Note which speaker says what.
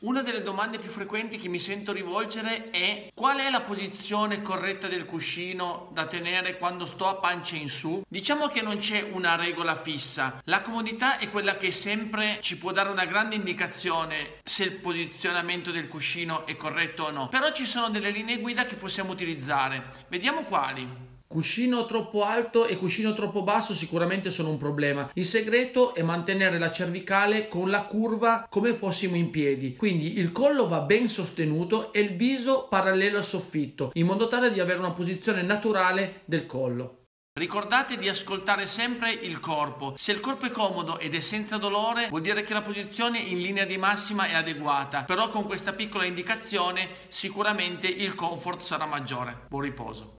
Speaker 1: Una delle domande più frequenti che mi sento rivolgere è qual è la posizione corretta del cuscino da tenere quando sto a pancia in su? Diciamo che non c'è una regola fissa, la comodità è quella che sempre ci può dare una grande indicazione se il posizionamento del cuscino è corretto o no, però ci sono delle linee guida che possiamo utilizzare, vediamo quali.
Speaker 2: Cuscino troppo alto e cuscino troppo basso sicuramente sono un problema. Il segreto è mantenere la cervicale con la curva come fossimo in piedi. Quindi il collo va ben sostenuto e il viso parallelo al soffitto, in modo tale di avere una posizione naturale del collo.
Speaker 1: Ricordate di ascoltare sempre il corpo. Se il corpo è comodo ed è senza dolore, vuol dire che la posizione in linea di massima è adeguata. Però con questa piccola indicazione sicuramente il comfort sarà maggiore. Buon riposo.